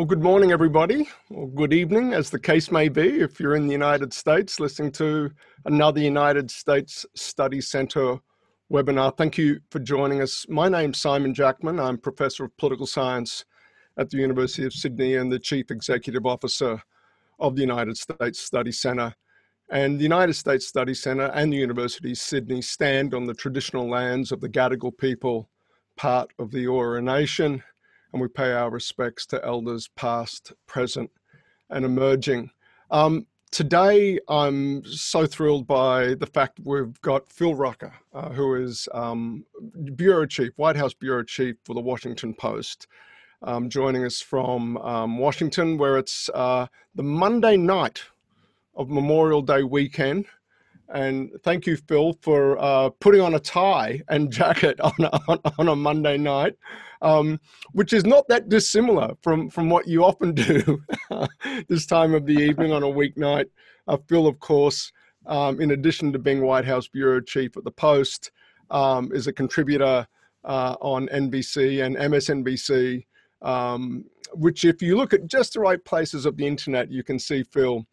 Well, good morning, everybody, or good evening, as the case may be, if you're in the United States listening to another United States Study Center webinar. Thank you for joining us. My name's Simon Jackman. I'm Professor of Political Science at the University of Sydney and the Chief Executive Officer of the United States Study Center. And the United States Study Center and the University of Sydney stand on the traditional lands of the Gadigal people, part of the Eora Nation, and we pay our respects to elders past, present, and emerging. Um, today, I'm so thrilled by the fact we've got Phil Rucker, uh, who is um, Bureau Chief, White House Bureau Chief for the Washington Post, um, joining us from um, Washington, where it's uh, the Monday night of Memorial Day weekend. And thank you, Phil, for uh, putting on a tie and jacket on a, on, on a Monday night, um, which is not that dissimilar from, from what you often do this time of the evening on a weeknight. Uh, Phil, of course, um, in addition to being White House bureau chief at the Post, um, is a contributor uh, on NBC and MSNBC. Um, which, if you look at just the right places of the internet, you can see Phil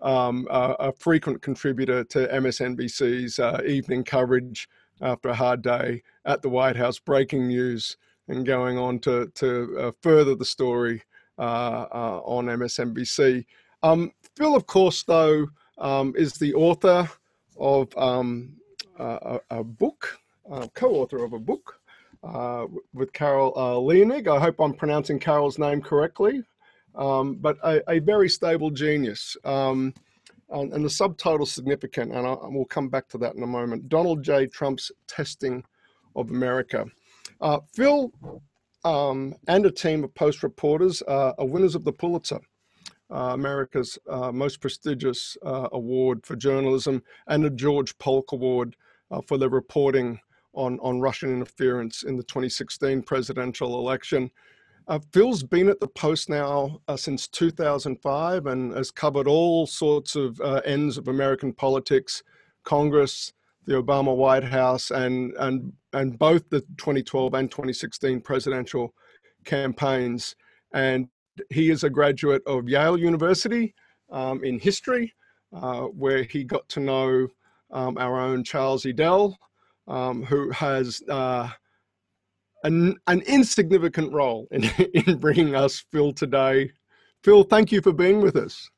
um, a, a, frequent contributor to MSNBC's uh, evening coverage after a hard day at the White House, breaking news and going on to, to uh, further the story uh, uh on MSNBC. Um, Phil, of course, though, um, is the author of um, a, a, book, uh, co author of a book. Uh, with Carol Leonig. I hope I'm pronouncing Carol's name correctly um, but a, a, very stable genius. Um, and, and, the subtitle is significant, and, I, we'll come back to that in a moment. Donald J. Trump's Testing of America. Uh, Phil um, and a team of Post reporters uh, are winners of the Pulitzer. Uh, America's uh, most prestigious uh, award for journalism, and the George Polk Award uh, for their reporting on, on Russian interference in the 2016 presidential election. Uh, Phil's been at the Post now uh, since 2005 and has covered all sorts of ends of American politics, Congress, the Obama White House, and and and both the 2012 and 2016 presidential campaigns. And he is a graduate of Yale University um, in history, uh, where he got to know um, our own Charles Edel, um, who has uh, an, an insignificant role in, in bringing us Phil today. Phil, thank you for being with us.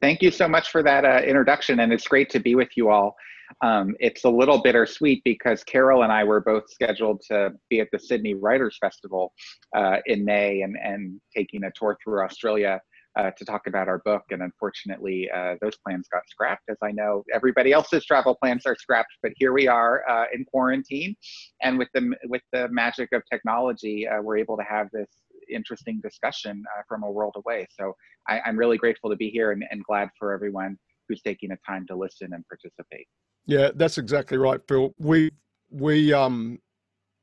Thank you so much for that uh, introduction, and it's great to be with you all. Um, it's a little bittersweet because Carol and I were both scheduled to be at the Sydney Writers Festival uh, in May and, and taking a tour through Australia uh, to talk about our book. And unfortunately, uh, those plans got scrapped, as I know everybody else's travel plans are scrapped. But here we are uh, in quarantine, and with the with the magic of technology, uh, we're able to have this interesting discussion uh, from a world away. So I, am really grateful to be here and, and glad for everyone who's taking the time to listen and participate. Yeah, that's exactly right, Phil. We we um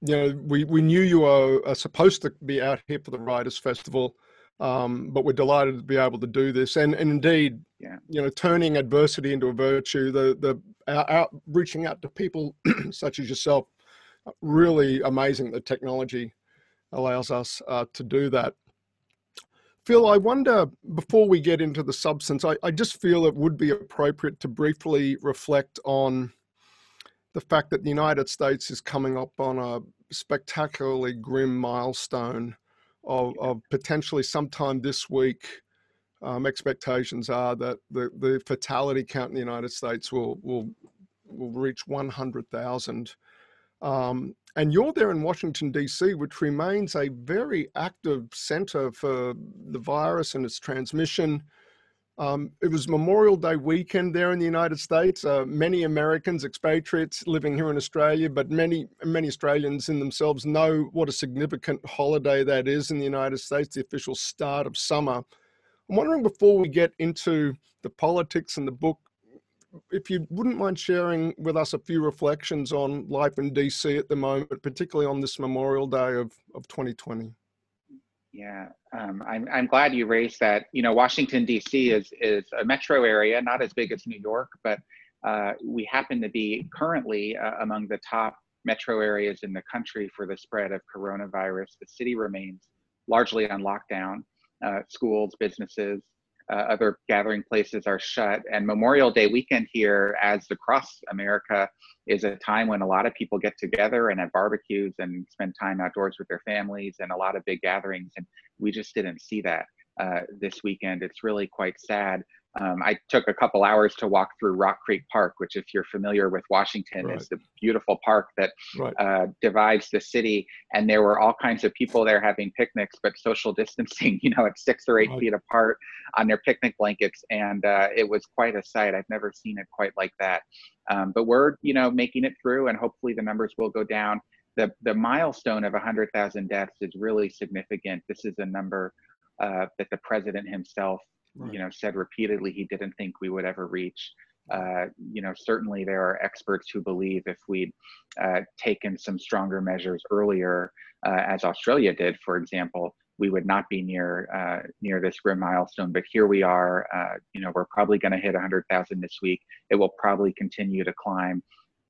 you know we we knew you were supposed to be out here for the Writers Festival um, but we're delighted to be able to do this, and, and indeed, yeah. you know, turning adversity into a virtue. The the out, reaching out to people such as yourself, really amazing. The technology allows us uh, to do that. Phil, I wonder before we get into the substance, I, I just feel it would be appropriate to briefly reflect on the fact that the United States is coming up on a spectacularly grim milestone of, of potentially sometime this week. Um, expectations are that the, the fatality count in the United States will will will reach 100,000. Um, and you're there in Washington, D.C., which remains a very active center for the virus and its transmission. Um, it was Memorial Day weekend there in the United States. Uh, many Americans, expatriates living here in Australia, but many many Australians in themselves know what a significant holiday that is in the United States, the official start of summer. I'm wondering before we get into the politics and the book, if you wouldn't mind sharing with us a few reflections on life in DC at the moment, particularly on this Memorial Day of, of 2020. Yeah, um, I'm, I'm glad you raised that. You know, Washington, D.C. is, is a metro area, not as big as New York, but uh, we happen to be currently uh, among the top metro areas in the country for the spread of coronavirus. The city remains largely on lockdown. Uh, schools, businesses, uh, other gathering places are shut. And Memorial Day weekend here, as across America, is a time when a lot of people get together and have barbecues and spend time outdoors with their families and a lot of big gatherings. And we just didn't see that uh, this weekend. It's really quite sad. Um, I took a couple hours to walk through Rock Creek Park, which, if you're familiar with Washington, right. is the beautiful park that right. uh, divides the city. And there were all kinds of people there having picnics, but social distancing, you know, at six or eight right. feet apart on their picnic blankets. And uh, it was quite a sight. I've never seen it quite like that. Um, but we're, you know, making it through, and hopefully the numbers will go down. The, the milestone of 100,000 deaths is really significant. This is a number uh, that the president himself right. you know said repeatedly he didn't think we would ever reach uh, you know certainly there are experts who believe if we'd uh, taken some stronger measures earlier uh, as australia did for example we would not be near uh, near this grim milestone. But here we are uh, you know we're probably going to hit 100000 this week. It will probably continue to climb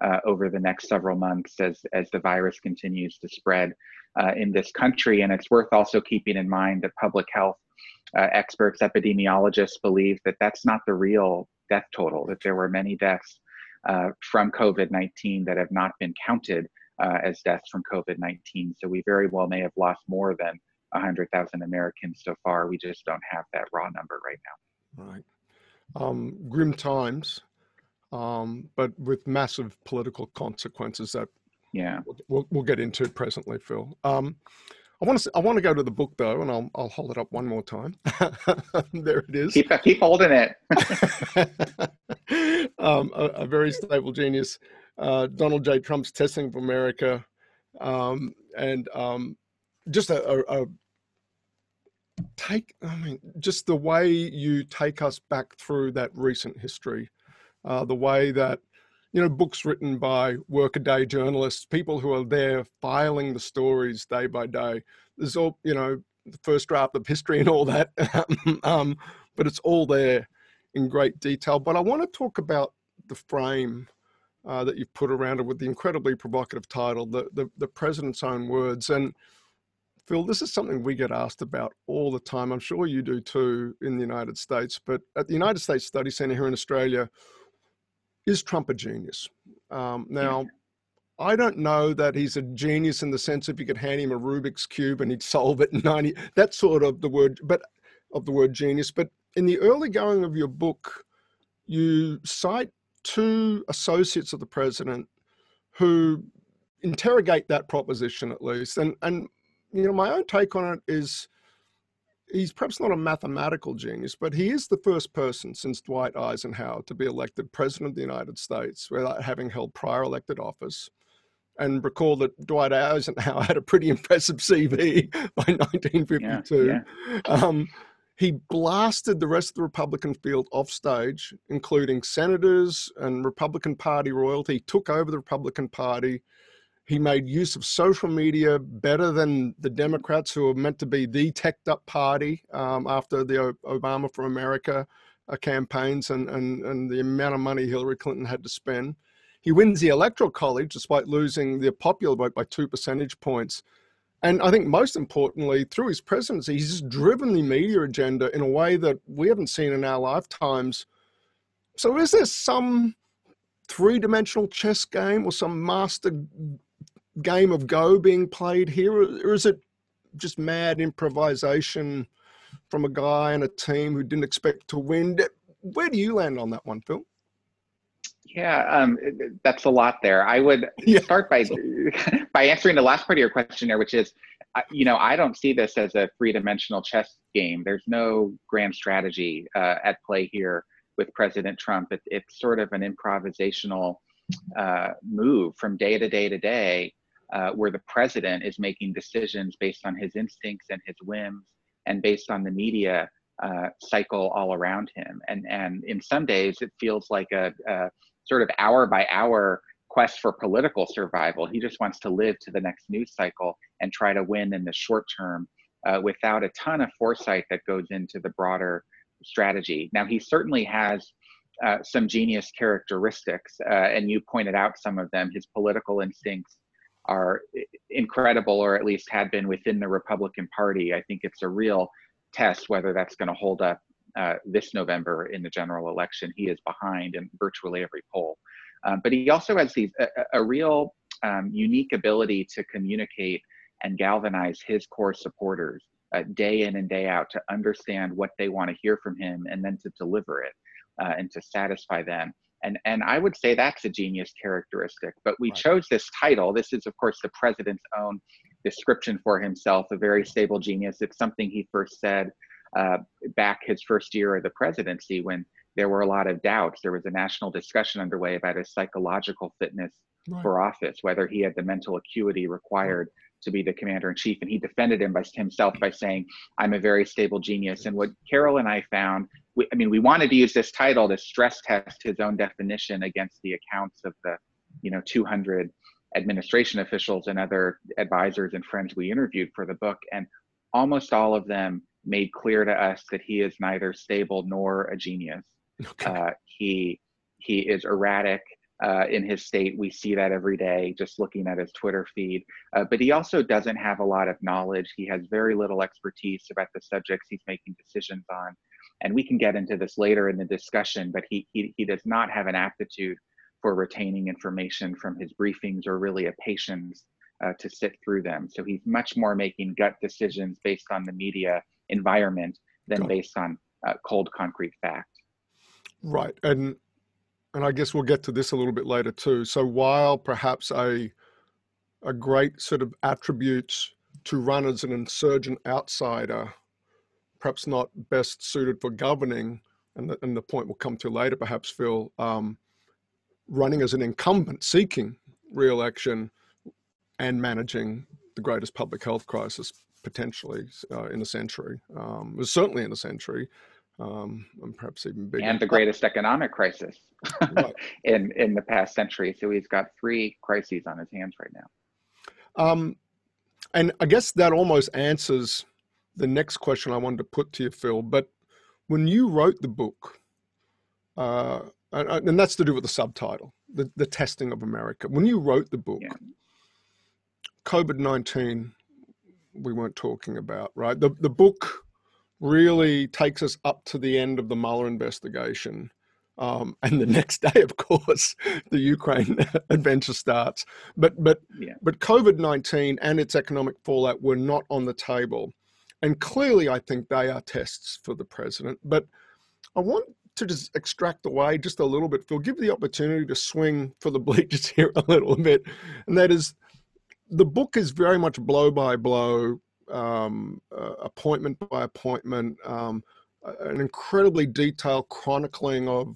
uh, over the next several months as as the virus continues to spread in this country. And it's worth also keeping in mind that public health uh, experts, epidemiologists believe that that's not the real death total, that there were many deaths uh, from COVID 19 that have not been counted uh, as deaths from COVID 19. So we very well may have lost more than 100,000 Americans so far. We just don't have that raw number right now. Right. Um, grim times, um, but with massive political consequences that yeah we'll, we'll get into presently, Phil. Um, I want to I want to go to the book though, and I'll I'll hold it up one more time. there it is. Keep keep holding it. um, a, a, very stable genius, uh, Donald J. Trump's testing of America, um, and um, just a, a, a take. I mean, just the way you take us back through that recent history, uh, the way that you know, books written by workaday journalists, people who are there filing the stories day by day. There's all, you know, the first draft of history and all that, um, but it's all there in great detail. But I want to talk about the frame uh, that you've put around it with the incredibly provocative title, the, the, the president's own words. And Phil, this is something we get asked about all the time. I'm sure you do too in the United States. But at the United States Study Center here in Australia, is Trump a genius? Um, now, I don't know that he's a genius in the sense if you could hand him a Rubik's cube and he'd solve it in 90. That sort of the word, but of the word genius. But in the early going of your book, you cite two associates of the president who interrogate that proposition at least. And and you know, my own take on it is he's perhaps not a mathematical genius, but he is the first person since Dwight Eisenhower to be elected president of the United States without having held prior elected office. And recall that Dwight Eisenhower had a pretty impressive CV by 1952. Yeah, yeah. Um, he blasted the rest of the Republican field off stage, including senators and Republican Party royalty. Took over the Republican Party he made use of social media better than the Democrats, who are meant to be the teched up party um, after the Obama for America uh, campaigns and, and, and the amount of money Hillary Clinton had to spend. He wins the Electoral College despite losing the popular vote by two percentage points. And I think most importantly, through his presidency, he's driven the media agenda in a way that we haven't seen in our lifetimes. So, is there some three dimensional chess game or some master game of Go being played here, or is it just mad improvisation from a guy and a team who didn't expect to win? Where do you land on that one, Phil? Yeah, um, that's a lot there. I would yeah. start by by answering the last part of your question there, which is, you know, I don't see this as a three-dimensional chess game. There's no grand strategy uh, at play here with President Trump. It, it's sort of an improvisational uh, move from day to day to day uh, where the president is making decisions based on his instincts and his whims and based on the media uh, cycle all around him. And, and in some days, it feels like a, a sort of hour by hour quest for political survival. He just wants to live to the next news cycle and try to win in the short term uh, without a ton of foresight that goes into the broader strategy. Now, he certainly has uh, some genius characteristics, uh, and you pointed out some of them his political instincts, are incredible, or at least had been within the Republican Party. I think it's a real test whether that's going to hold up uh, this November in the general election. He is behind in virtually every poll. Um, but he also has these a, a real um, unique ability to communicate and galvanize his core supporters uh, day in and day out to understand what they want to hear from him and then to deliver it uh, and to satisfy them. And, and I would say that's a genius characteristic. But we right. chose this title. This is, of course, the president's own description for himself, a very stable genius. It's something he first said uh, back his first year of the presidency when there were a lot of doubts. There was a national discussion underway about his psychological fitness right. for office, whether he had the mental acuity required to be the commander in chief. And he defended him by himself by saying, I'm a very stable genius. And what Carol and I found, we, I mean, we wanted to use this title to stress test his own definition against the accounts of the, you know, 200 administration officials and other advisors and friends we interviewed for the book. And almost all of them made clear to us that he is neither stable nor a genius. Okay. Uh, he he is erratic uh, in his state. We see that every day just looking at his Twitter feed. Uh, but he also doesn't have a lot of knowledge. He has very little expertise about the subjects he's making decisions on. And we can get into this later in the discussion, but he, he, he does not have an aptitude for retaining information from his briefings or really a patience uh, to sit through them. So he's much more making gut decisions based on the media environment than based on uh, cold concrete fact. Right. And and I guess we'll get to this a little bit later too. So while perhaps a a great sort of attributes to run as an insurgent outsider, perhaps not best suited for governing, and the, and the point we'll come to later, perhaps Phil, um, running as an incumbent seeking re-election and managing the greatest public health crisis potentially uh, in a century, um, was certainly in a century, um, and perhaps even bigger. And the greatest economic crisis right. in in the past century. So he's got three crises on his hands right now. Um, and I guess that almost answers the next question I wanted to put to you, Phil. But when you wrote the book, uh, and, and, that's to do with the subtitle, the, the testing of America. When you wrote the book, yeah. COVID nineteen, we weren't talking about, right? The the book really takes us up to the end of the Mueller investigation. Um, and the next day, of course, the Ukraine adventure starts. But but yeah. but COVID nineteen and its economic fallout were not on the table, and clearly, I think they are tests for the president. But I want to just extract away just a little bit, Phil. Give the opportunity to swing for the bleachers here a little bit, and that is, the book is very much blow by blow um, uh, appointment by appointment, um, an incredibly detailed chronicling of,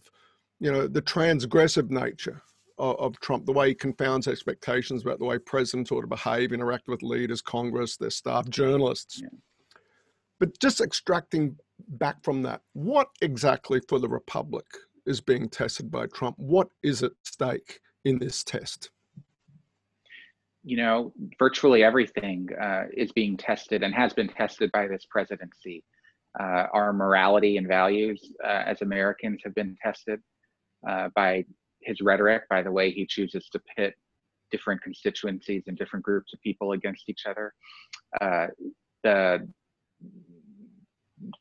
you know, the transgressive nature of, of, Trump, the way he confounds expectations about the way presidents ought to behave, interact with leaders, Congress, their staff, journalists. Yeah. But just extracting back from that, what exactly for the Republic is being tested by Trump? What is at stake in this test? you know, virtually everything uh, is being tested and has been tested by this presidency. Uh, our morality and values uh, as Americans have been tested uh, by his rhetoric, by the way he chooses to pit different constituencies and different groups of people against each other. Uh, the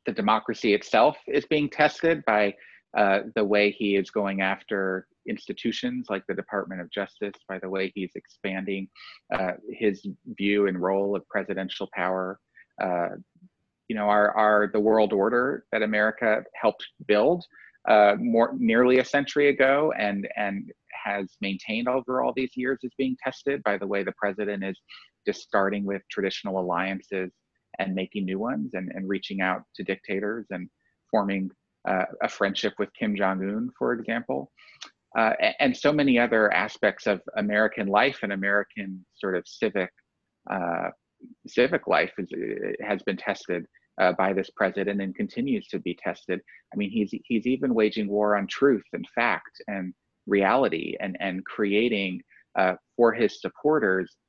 the democracy itself is being tested by uh, the way he is going after institutions like the Department of Justice, by the way he's expanding uh, his view and role of presidential power. Uh, you know, our, our the world order that America helped build uh, more nearly a century ago and and has maintained over all these years is being tested by the way the president is discarding with traditional alliances and making new ones and, and reaching out to dictators and forming uh, a friendship with Kim Jong Un, for example uh, and so many other aspects of American life and American sort of civic uh, civic life is, has been tested uh, by this president and continues to be tested. I mean, he's he's even waging war on truth and fact and reality and and creating uh, for his supporters uh,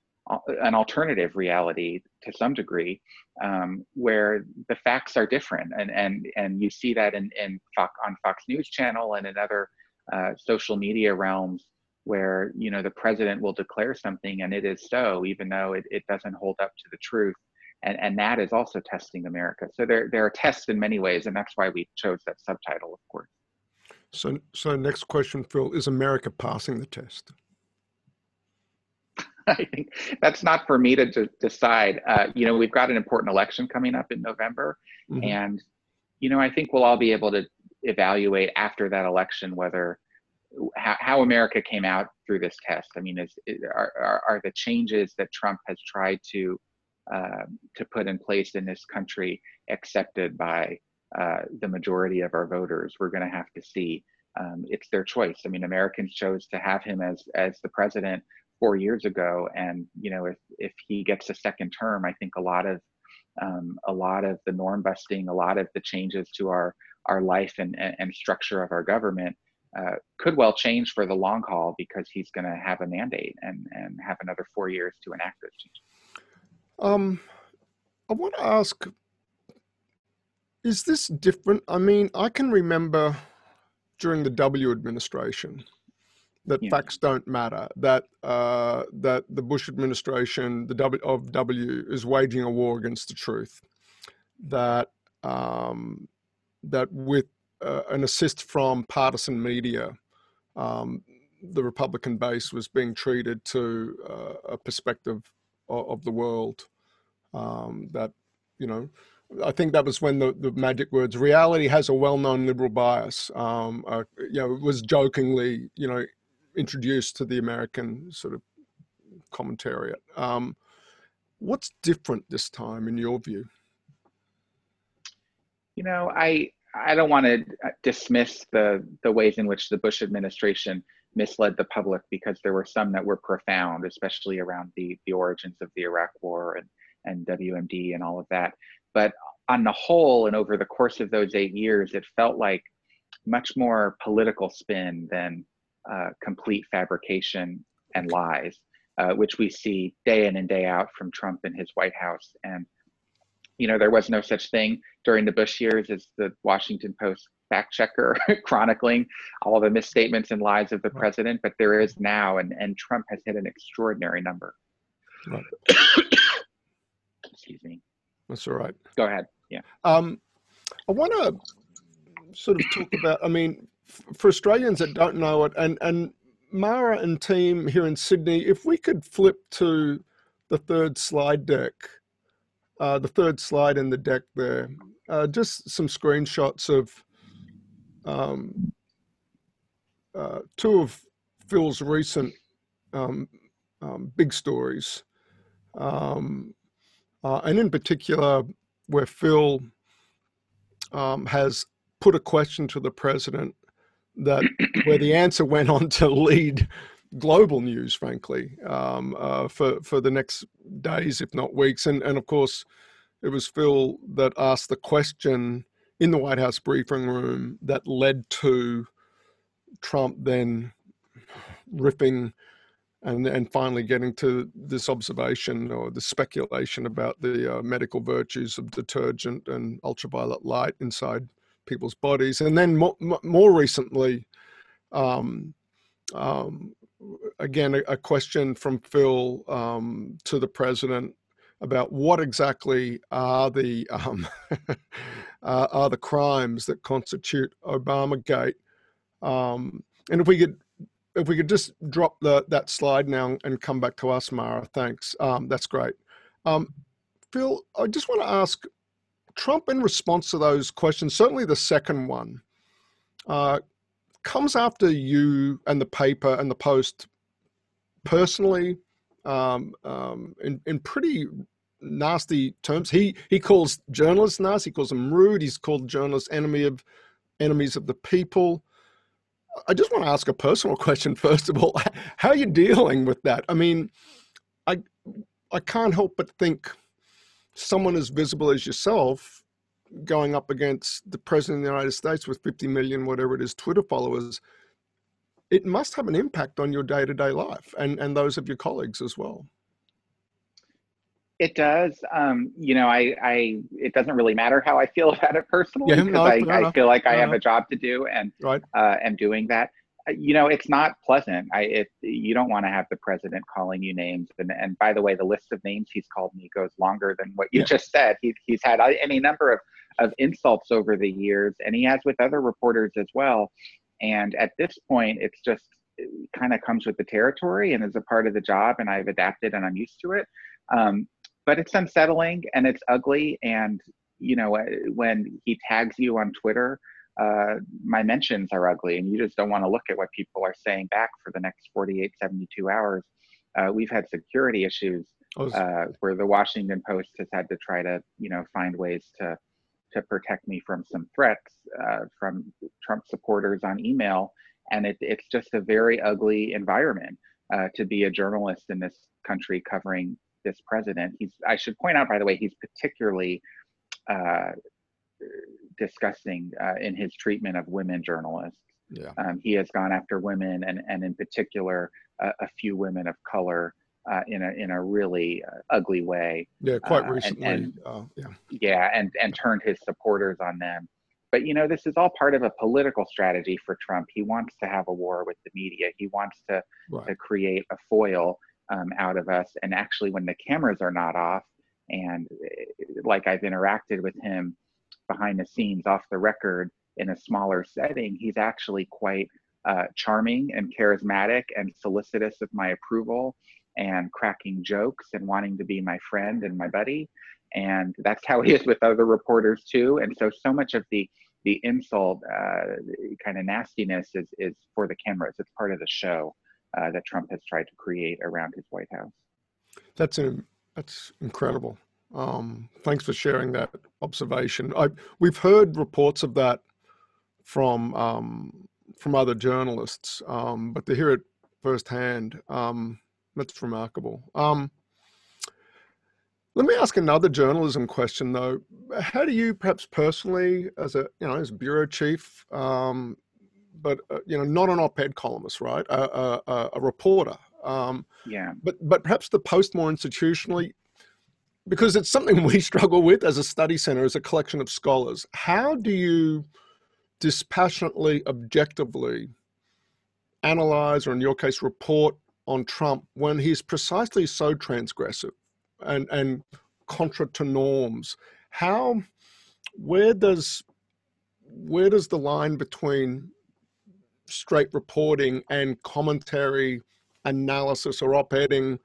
an alternative reality to some degree um, where the facts are different and and and you see that in, in Fox, on Fox News channel and in other uh, social media realms where you know the president will declare something and it is so, even though it, it doesn't hold up to the truth. And, and that is also testing America. So there, there are tests in many ways, and that's why we chose that subtitle, of course. So, so next question, Phil: Is America passing the test? I think that's not for me to d- decide. Uh, you know, we've got an important election coming up in November, mm-hmm. and you know, I think we'll all be able to evaluate after that election whether how, how America came out through this test. I mean, is, is are, are, are the changes that Trump has tried to uh, to put in place in this country accepted by uh, the majority of our voters? We're going to have to see. Um, it's their choice. I mean, Americans chose to have him as as the president four years ago, and you know, if if he gets a second term, I think a lot of um, a lot of the norm busting, a lot of the changes to our our life and, and structure of our government uh, could well change for the long haul because he's going to have a mandate and, and have another four years to enact those changes. Um, I want to ask is this different? I mean, I can remember during the W administration that yeah. facts don't matter. That uh, that the Bush administration, the W of W, is waging a war against the truth. That um, that with uh, an assist from partisan media, um, the Republican base was being treated to uh, a perspective of, of the world um, that you know I think that was when the, the magic words reality has a well-known liberal bias. Um, uh, you know, it was jokingly, you know, introduced to the American sort of commentariat. Um, what's different this time, in your view? You know, I I don't want to dismiss the the ways in which the Bush administration misled the public because there were some that were profound, especially around the the origins of the Iraq War and and WMD and all of that. But on the whole, and over the course of those eight years, it felt like much more political spin than uh, complete fabrication and lies, uh, which we see day in and day out from Trump and his White House. And, you know, there was no such thing during the Bush years as the Washington Post fact checker chronicling all the misstatements and lies of the president, but there is now, and, and Trump has hit an extraordinary number. Right. Excuse me. That's all right. Go ahead. Yeah. Um, I want to sort of talk about. I mean, for Australians that don't know it, and and Mara and team here in Sydney, if we could flip to the third slide deck, uh, the third slide in the deck there, uh, just some screenshots of um, uh, two of Phil's recent um, um, big stories, um, uh, and in particular, where Phil um, has put a question to the president that where the answer went on to lead global news, frankly, um, uh, for for the next days, if not weeks. And and of course, it was Phil that asked the question in the White House briefing room that led to Trump then riffing and and finally getting to this observation or the speculation about the uh, medical virtues of detergent and ultraviolet light inside people's bodies. And then more, more recently, um, um, again, a, a, question from Phil um, to the president about what exactly are the um, uh, are the crimes that constitute Obamagate. Um, and if we could if we could just drop the that slide now and come back to us, Mara, thanks. Um, that's great. Phil, I just want to ask Trump, in response to those questions, certainly the second one, uh, comes after you and the paper and the Post personally um, um, in, in pretty nasty terms. He he calls journalists nasty. He calls them rude. He's called journalists enemy of enemies of the people. I just want to ask a personal question first of all. How are you dealing with that? I mean, I I can't help but think someone as visible as yourself going up against the president of the United States with 50 million, whatever it is, Twitter followers, it must have an impact on your day to day life and, and those of your colleagues as well. It does. Um, you know, I, I, it doesn't really matter how I feel about it personally because yeah, no, I, no, I, feel like no, I have a job to do and right. uh, am doing that. You know, it's not pleasant. I it you don't want to have the president calling you names. And and by the way, the list of names he's called me goes longer than what you yeah. just said. He, he's had any number of of insults over the years, and he has with other reporters as well. And at this point, it's just it kind of comes with the territory and is a part of the job. And I've adapted and I'm used to it. Um, but it's unsettling and it's ugly. And you know, when he tags you on Twitter uh, my mentions are ugly and you just don't want to look at what people are saying back for the next 48 72 hours. Uh, we've had security issues uh, where the washington post has had to try to you know find ways to to protect me from some threats uh, from trump supporters on email. And it, it's just a very ugly environment uh, to be a journalist in this country covering this president. He's i should point out by the way he's particularly uh, discussing uh, in his treatment of women journalists. Yeah. Um, he has gone after women and, and in particular, uh, a few women of color uh, in a in a really uh, ugly way. Yeah, quite uh, recently. And, and uh, yeah. Yeah, and and turned his supporters on them. But you know, this is all part of a political strategy for Trump. He wants to have a war with the media. He wants to right. to create a foil um, out of us. And actually, when the cameras are not off, and like I've interacted with him behind the scenes off the record in a smaller setting, he's actually quite uh, charming and charismatic and solicitous of my approval and cracking jokes and wanting to be my friend and my buddy. And that's how he is with other reporters too. And so, so much of the the insult uh, kind of nastiness is is for the cameras. It's part of the show uh, that Trump has tried to create around his White House. That's a, that's incredible. Um, thanks for sharing that observation. I, we've heard reports of that from um, from other journalists, um, but to hear it firsthand, um, that's remarkable. Um, let me ask another journalism question, though. How do you, perhaps personally, as a you know as bureau chief, um, but uh, you know not an op-ed columnist, right? A, a, a reporter. yeah. But but perhaps the post more institutionally because it's something we struggle with as a study center, as a collection of scholars. How do you dispassionately, objectively analyze, or in your case, report on Trump when he's precisely so transgressive and, and contra to norms? How, where does, where does the line between straight reporting and commentary, analysis, or op-editing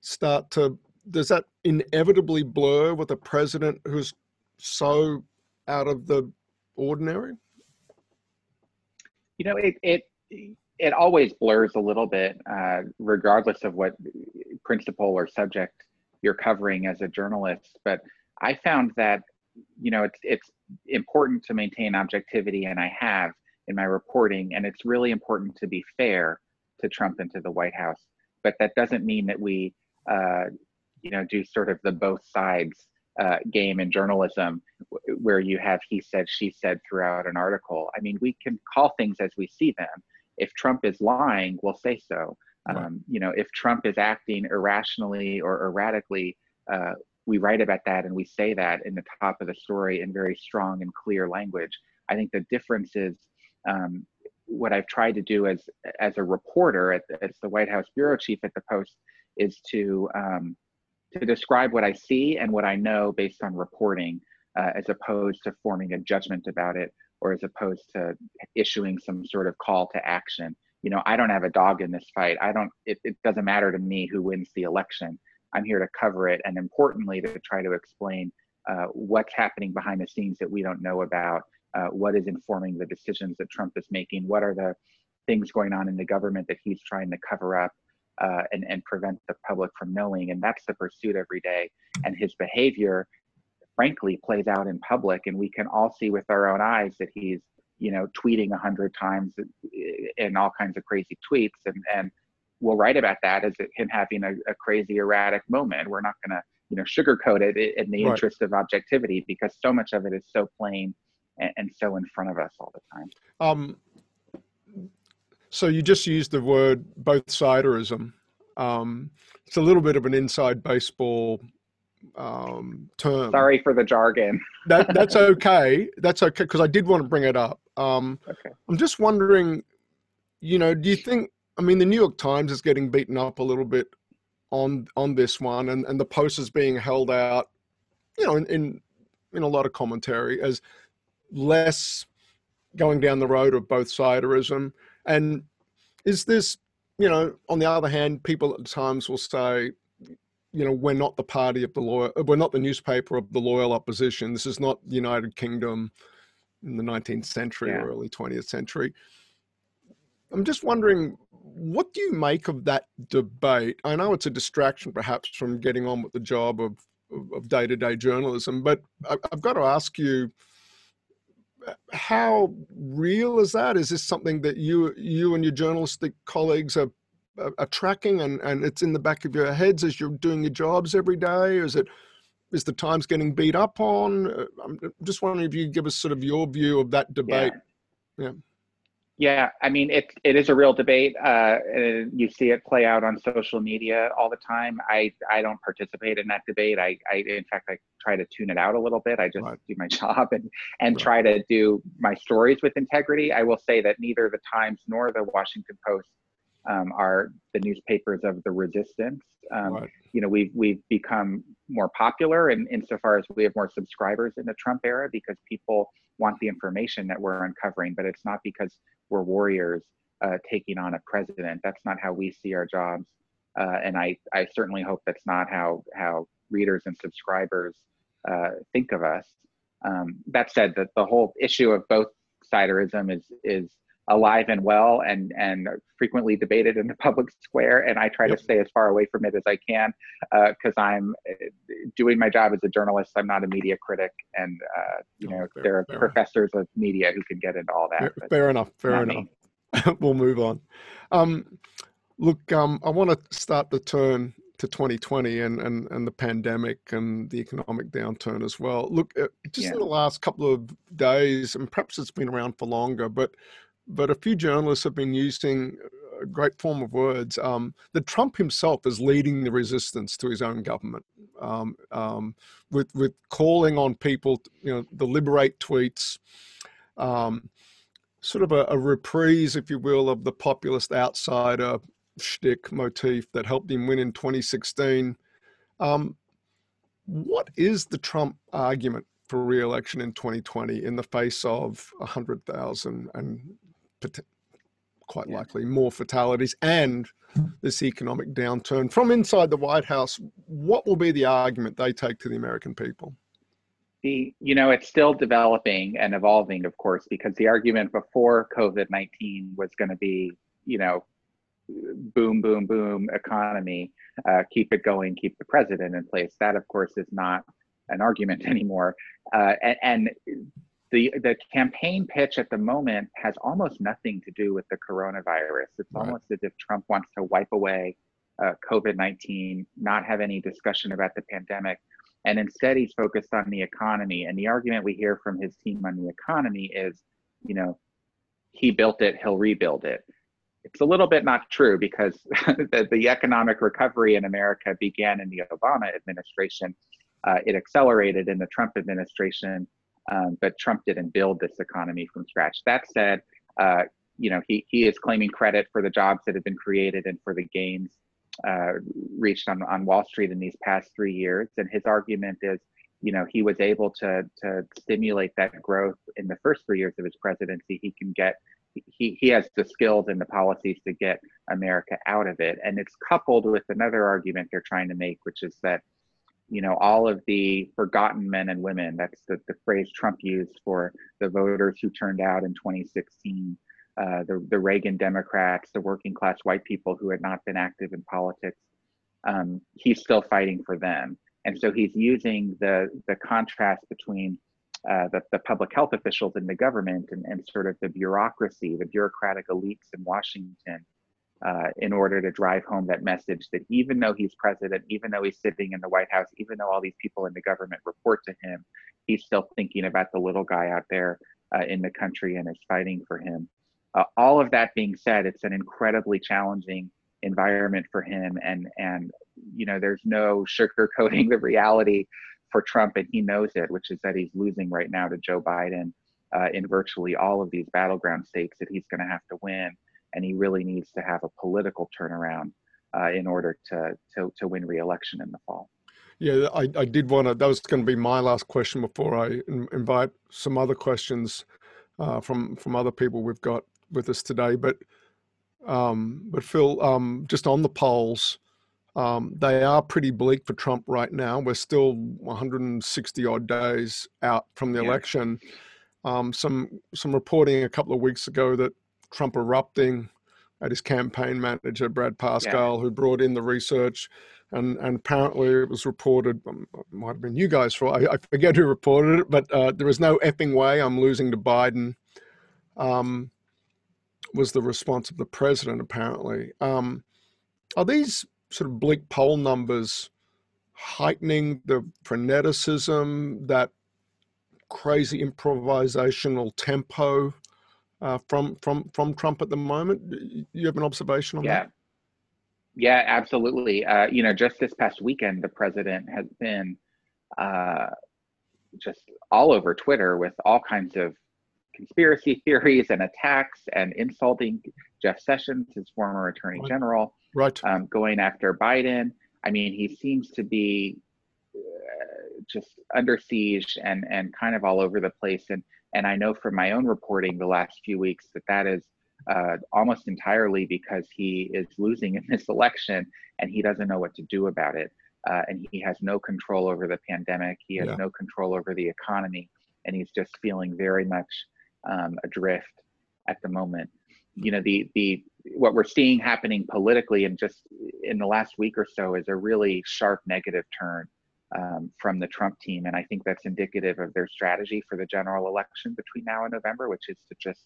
start to does that inevitably blur with a president who's so out of the ordinary? You know, it it it always blurs a little bit, uh, regardless of what principle or subject you're covering as a journalist. But I found that you know it's it's important to maintain objectivity, and I have in my reporting, and it's really important to be fair to Trump and to the White House. But that doesn't mean that we uh, you know do sort of the both sides uh, game in journalism where you have he said she said throughout an article. I mean we can call things as we see them. If trump is lying we'll say so. Um, you know if trump is acting irrationally or erratically uh, we write about that and we say that in the top of the story in very strong and clear language. I think the difference is um, what i've tried to do as as a reporter at, as the white house bureau chief at the post is to um, to describe what I see and what I know based on reporting, uh, as opposed to forming a judgment about it or as opposed to issuing some sort of call to action. You know, I don't have a dog in this fight. I don't, it, it doesn't matter to me who wins the election. I'm here to cover it and importantly to try to explain uh, what's happening behind the scenes that we don't know about, uh, what is informing the decisions that Trump is making, what are the things going on in the government that he's trying to cover up, uh, and, and prevent the public from knowing. And that's the pursuit every day. And his behavior, frankly, plays out in public. And we can all see with our own eyes that he's, you know, tweeting a hundred times in all kinds of crazy tweets. And, and we'll write about that as him having a, a crazy erratic moment. We're not going to, you know, sugarcoat it in the right. interest of objectivity because so much of it is so plain and, and so in front of us all the time. Um, so you just used the word both siderism. Um, it's a little bit of an inside baseball um, term. Sorry for the jargon. that, that's okay. That's okay because I did want to bring it up. Um, okay. I'm just wondering you know, do you think? I mean, the New York Times is getting beaten up a little bit on on this one, and and the post is being held out, you know, in in, in a lot of commentary as less going down the road of both siderism. And is this, you know, on the other hand, people at times will say, you know, we're not the party of the loyal, we're not the newspaper of the loyal opposition. This is not the United Kingdom in the 19th century yeah. or early 20th century. I'm just wondering, what do you make of that debate? I know it's a distraction perhaps from getting on with the job of of day to day journalism, but I've got to ask you, how real is that? Is this something that you you and your journalistic colleagues are, are, are tracking and, and it's in the back of your heads as you're doing your jobs every day? Is it is the Times getting beat up on? Uh, I'm just wondering if you give us sort of your view of that debate. Yeah. yeah. Yeah, I mean it. It is a real debate. Uh, you see it play out on social media all the time. I I don't participate in that debate. I, I in fact I try to tune it out a little bit. I just right. do my job and and right. try to do my stories with integrity. I will say that neither the Times nor the Washington Post um, are the newspapers of the resistance. Um, right. You know, we've we've become more popular in insofar as we have more subscribers in the Trump era because people want the information that we're uncovering, but it's not because we're warriors uh, taking on a president. That's not how we see our jobs, uh, and I I certainly hope that's not how how readers and subscribers uh, think of us. Um, that said, that the whole issue of both siderism is is alive and well and and frequently debated in the public square and i try yep. to stay as far away from it as i can because uh, i'm uh, doing my job as a journalist i'm not a media critic and uh, you know fair, there are professors enough. of media who can get into all that fair, fair enough fair enough we'll move on um, look um, i want to start the turn to 2020 and, and, and the pandemic and the economic downturn as well. Look, uh, just yeah. in the last couple of days, and perhaps it's been around for longer, but but a few journalists have been using a great form of words um, that Trump himself is leading the resistance to his own government, um, um, with with calling on people, you know, the liberate tweets, um, sort of a, a, reprise, if you will, of the populist outsider shtick motif that helped him win in 2016. Um, what is the Trump argument for re-election in 2020 in the face of 100,000 and quite likely more fatalities and this economic downturn from inside the White House. What will be the argument they take to the American people? The you know it's still developing and evolving, of course, because the argument before COVID nineteen was going to be you know boom boom boom economy, uh, keep it going, keep the president in place. That of course is not an argument anymore, uh, and, and the the campaign pitch at the moment has almost nothing to do with the coronavirus. It's right. almost as if Trump wants to wipe away uh, COVID nineteen, not have any discussion about the pandemic, and instead he's focused on the economy. And the argument we hear from his team on the economy is, you know, he built it, he'll rebuild it. It's a little bit not true because the, the economic recovery in America began in the Obama administration. Uh, it accelerated in the Trump administration um, but Trump didn't build this economy from scratch. That said, uh, you know, he, he is claiming credit for the jobs that have been created and for the gains uh, reached on, on Wall Street in these past three years. And his argument is, you know, he was able to, to stimulate that growth in the first three years of his presidency. He can get, he, he has the skills and the policies to get America out of it. And it's coupled with another argument they're trying to make, which is that you know, all of the forgotten men and women. That's the, the phrase Trump used for the voters who turned out in 2016. Uh, the, the Reagan Democrats, the working class white people who had not been active in politics. Um, he's still fighting for them. And so he's using the, the contrast between uh, the, the public health officials in the government and, and sort of the bureaucracy, the bureaucratic elites in Washington uh, in order to drive home that message that even though he's president, even though he's sitting in the White House, even though all these people in the government report to him, he's still thinking about the little guy out there uh, in the country and is fighting for him. Uh, all of that being said, it's an incredibly challenging environment for him, and and you know there's no sugarcoating the reality for Trump, and he knows it, which is that he's losing right now to Joe Biden uh, in virtually all of these battleground states that he's going to have to win and he really needs to have a political turnaround uh, in order to, to, to win re-election in the fall. Yeah, I, I did want to, that was going to be my last question before I in, invite some other questions uh, from, from other people we've got with us today. But, um, but Phil, um, just on the polls, um, they are pretty bleak for Trump right now. We're still 160 odd days out from the yeah. election. Um, some some reporting a couple of weeks ago that Trump erupting at his campaign manager Brad Parscale, yeah. who brought in the research, and and apparently it was reported. Um, might have been you guys for I, I forget who reported it, but uh, there is no effing way I'm losing to Biden. Um, was the response of the president apparently? Um, are these sort of bleak poll numbers heightening the freneticism, that crazy improvisational tempo uh, from from from Trump at the moment? You have an observation on yeah. that? Yeah, absolutely. Uh, you know, just this past weekend, the president has been uh, just all over Twitter with all kinds of conspiracy theories and attacks and insulting Jeff Sessions, his former attorney general, right? Um, going after Biden. I mean, he seems to be uh, just under siege and and kind of all over the place. And and I know from my own reporting the last few weeks that that is uh, almost entirely because he is losing in this election and he doesn't know what to do about it. Uh, and he has no control over the pandemic. He has yeah. no control over the economy, and he's just feeling very much um, adrift at the moment. You know, the the what we're seeing happening politically and just in the last week or so is a really sharp negative turn um, from the Trump team. And I think that's indicative of their strategy for the general election between now and November, which is to just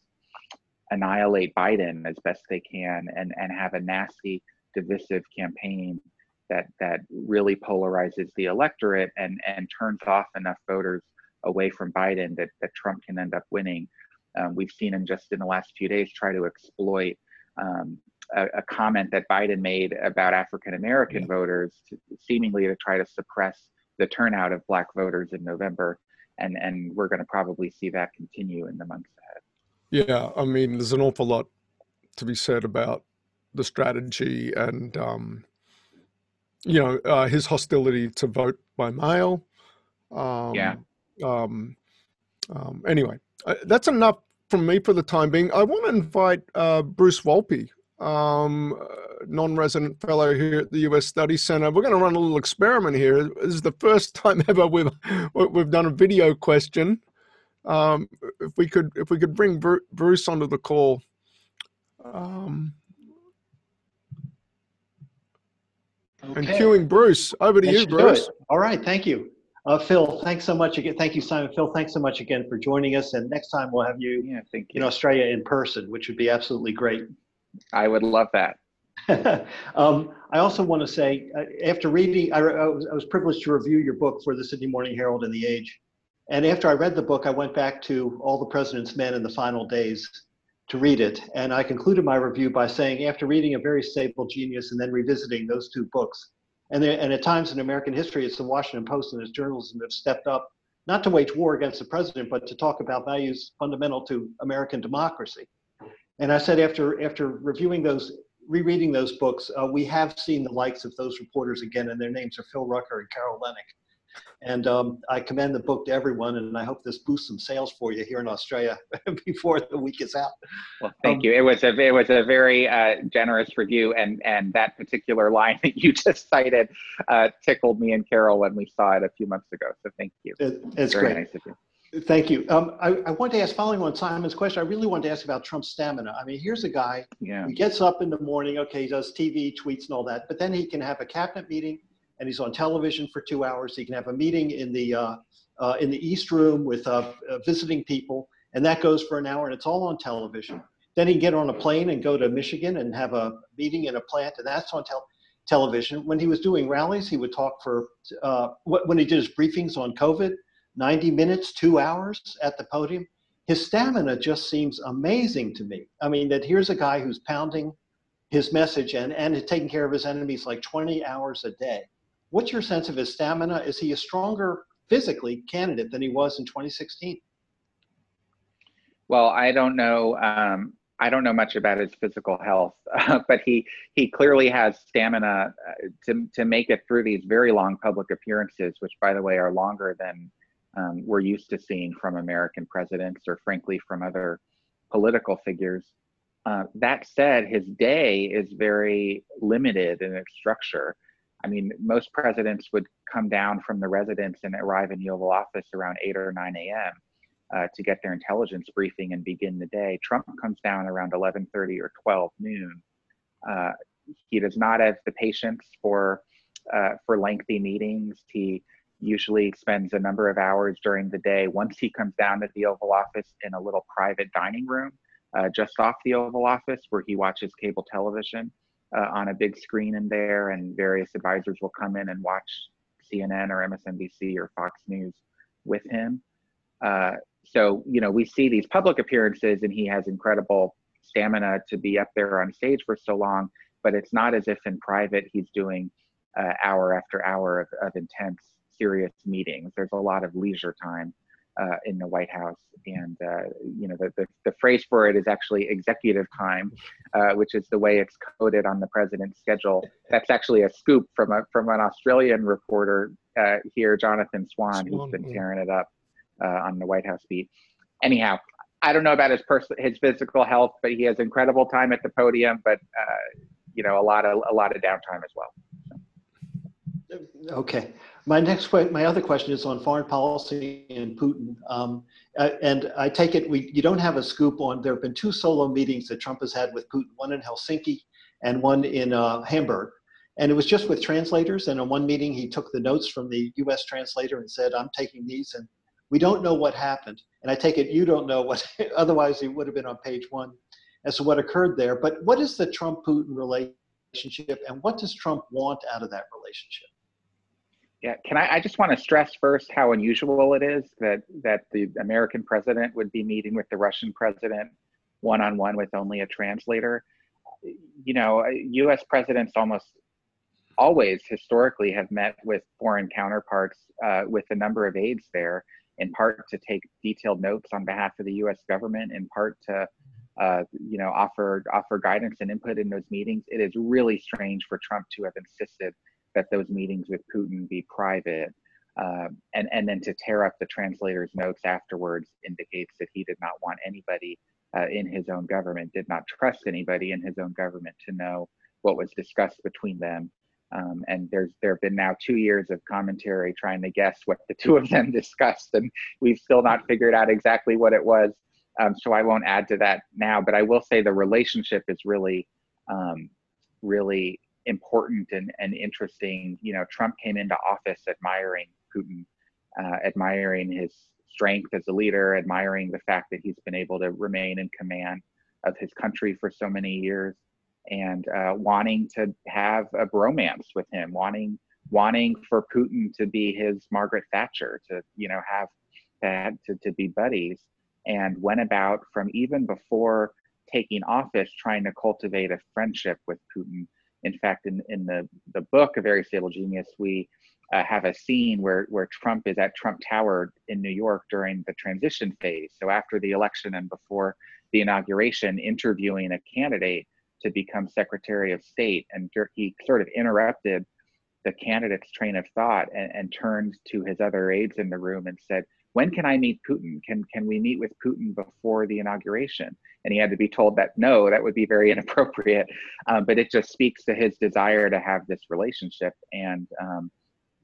annihilate Biden as best they can and, and have a nasty, divisive campaign that that really polarizes the electorate and, and turns off enough voters away from Biden that, that Trump can end up winning. Um, we've seen him just in the last few days try to exploit um, a, a, comment that Biden made about African American yeah. voters, to, seemingly to try to suppress the turnout of Black voters in November, and and we're going to probably see that continue in the months ahead. Yeah, I mean, there's an awful lot to be said about the strategy and um, you know uh, his hostility to vote by mail. Um, yeah. Um, um, anyway, uh, that's enough from me for the time being. I want to invite uh, Bruce Wolpe um, non-resident fellow here at the U.S. Study Center. We're going to run a little experiment here. This is the first time ever we've we've done a video question. Um, if we could if we could bring Bruce onto the call. Um, okay. And queuing Bruce. Over to that you, Bruce. All right, thank you. Uh, Phil, thanks so much again. Thank you, Simon. Phil, thanks so much again for joining us. And next time we'll have you, yeah, thank you. in Australia in person, which would be absolutely great. I would love that. um, I also want to say, uh, after reading, I, I, was, I, was, privileged to review your book for the Sydney Morning Herald and The Age. And after I read the book, I went back to All the President's Men in the Final Days to read it. And I concluded my review by saying, after reading A Very Stable Genius and then revisiting those two books, and, there, and at times in American history, it's the Washington Post and its journalism have stepped up, not to wage war against the president, but to talk about values fundamental to American democracy. And I said after after reviewing those, rereading those books, uh, we have seen the likes of those reporters again, and their names are Phil Rucker and Carol Leonnig. And um, I commend the book to everyone, and I hope this boosts some sales for you here in Australia before the week is out. Well, thank um, you. It was a it was a very uh, generous review, and and that particular line that you just cited uh, tickled me and Carol when we saw it a few months ago. So thank you. It, it's very great. Nice Thank you. Um, I, I want to ask, following on Simon's question, I really wanted to ask about Trump's stamina. I mean, here's a guy, yeah. he gets up in the morning, okay, he does TV, tweets, and all that, but then he can have a cabinet meeting and he's on television for two hours. He can have a meeting in the, uh, uh, in the East Room with uh, uh visiting people, and that goes for an hour, and it's all on television. Then he can get on a plane and go to Michigan and have a meeting in a plant, and that's on tel- television. When he was doing rallies, he would talk for, uh, when he did his briefings on COVID, 90 minutes, two hours at the podium. His stamina just seems amazing to me. I mean, that here's a guy who's pounding his message and, and taking care of his enemies like 20 hours a day. What's your sense of his stamina? Is he a stronger physically candidate than he was in 2016? Well, I don't know. Um, I don't know much about his physical health, but he he clearly has stamina uh, to to make it through these very long public appearances, which, by the way, are longer than um, we're used to seeing from American presidents or, frankly, from other political figures. Uh, that said, his day is very limited in its structure. I mean, most presidents would come down from the residence and arrive in the Oval Office around 8 or 9 a.m uh, to get their intelligence briefing and begin the day. Trump comes down around 11:30 or 12 noon. Uh, he does not have the patience for uh, for lengthy meetings. He usually spends a number of hours during the day. Once he comes down to the Oval Office in a little private dining room uh, just off the Oval Office, where he watches cable television uh, on a big screen in there, and various advisors will come in and watch CNN or MSNBC or Fox News with him. Uh, so you know we see these public appearances and he has incredible stamina to be up there on stage for so long but it's not as if in private he's doing uh, hour after hour of, of intense serious meetings there's a lot of leisure time uh, in the White House, and uh, you know the, the, the phrase for it is actually executive time, uh, which is the way it's coded on the president's schedule. That's actually a scoop from a from an Australian reporter uh, here, Jonathan Swan, who's been tearing it up uh, on the White House beat. Anyhow, I don't know about his person, his physical health, but he has incredible time at the podium. But uh, you know, a lot of a lot of downtime as well. Okay, my next question, my other question is on foreign policy and Putin. Um, and I take it we you don't have a scoop on. There have been two solo meetings that Trump has had with Putin, one in Helsinki and one in uh, Hamburg. And it was just with translators. And in one meeting, he took the notes from the U.S. translator and said, "I'm taking these and we don't know what happened. And I take it you don't know what, otherwise it would have been on page one as to what occurred there. But what is the Trump Putin relationship and what does Trump want out of that relationship? Yeah, can I, I just want to stress first how unusual it is that, that the American president would be meeting with the Russian president one on one with only a translator. You know, US presidents almost always historically have met with foreign counterparts uh, with a number of aides there in part to take detailed notes on behalf of the U.S. government, in part to uh, you know offer offer guidance and input in those meetings. It is really strange for Trump to have insisted that those meetings with Putin be private. Uh, and and then to tear up the translator's notes afterwards indicates that he did not want anybody uh, in his own government, did not trust anybody in his own government to know what was discussed between them um, and there's there have been now two years of commentary trying to guess what the two of them discussed, and we've still not figured out exactly what it was. Um, so I won't add to that now, but I will say the relationship is really, um, really important and, and interesting. You know, Trump came into office admiring Putin, uh, admiring his strength as a leader, admiring the fact that he's been able to remain in command of his country for so many years and uh, wanting to have a bromance with him, wanting wanting for Putin to be his Margaret Thatcher, to you know have that to, to be buddies, and went about from even before taking office trying to cultivate a friendship with Putin. In fact, in, in the, the book, A Very Stable Genius, we uh, have a scene where, where Trump is at Trump Tower in New York during the transition phase. So after the election and before the inauguration, interviewing a candidate to become Secretary of State. And he sort of interrupted the candidate's train of thought and, and turned to his other aides in the room and said, when can I meet Putin? Can can we meet with Putin before the inauguration? And he had to be told that no, that would be very inappropriate. Um, but it just speaks to his desire to have this relationship. And um,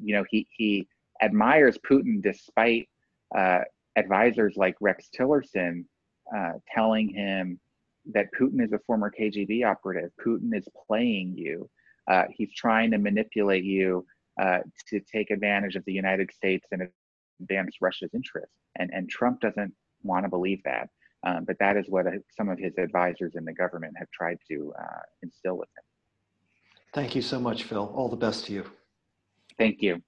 you know, he he admires Putin despite uh, advisors like Rex Tillerson uh, telling him that Putin is a former KGB operative. Putin is playing you. Uh, he's trying to manipulate you uh, to take advantage of the United States and advance Russia's interests. And, and Trump doesn't want to believe that. Um, but that is what uh, some of his advisors in the government have tried to uh, instill with him. Thank you so much, Phil. All the best to you. Thank you.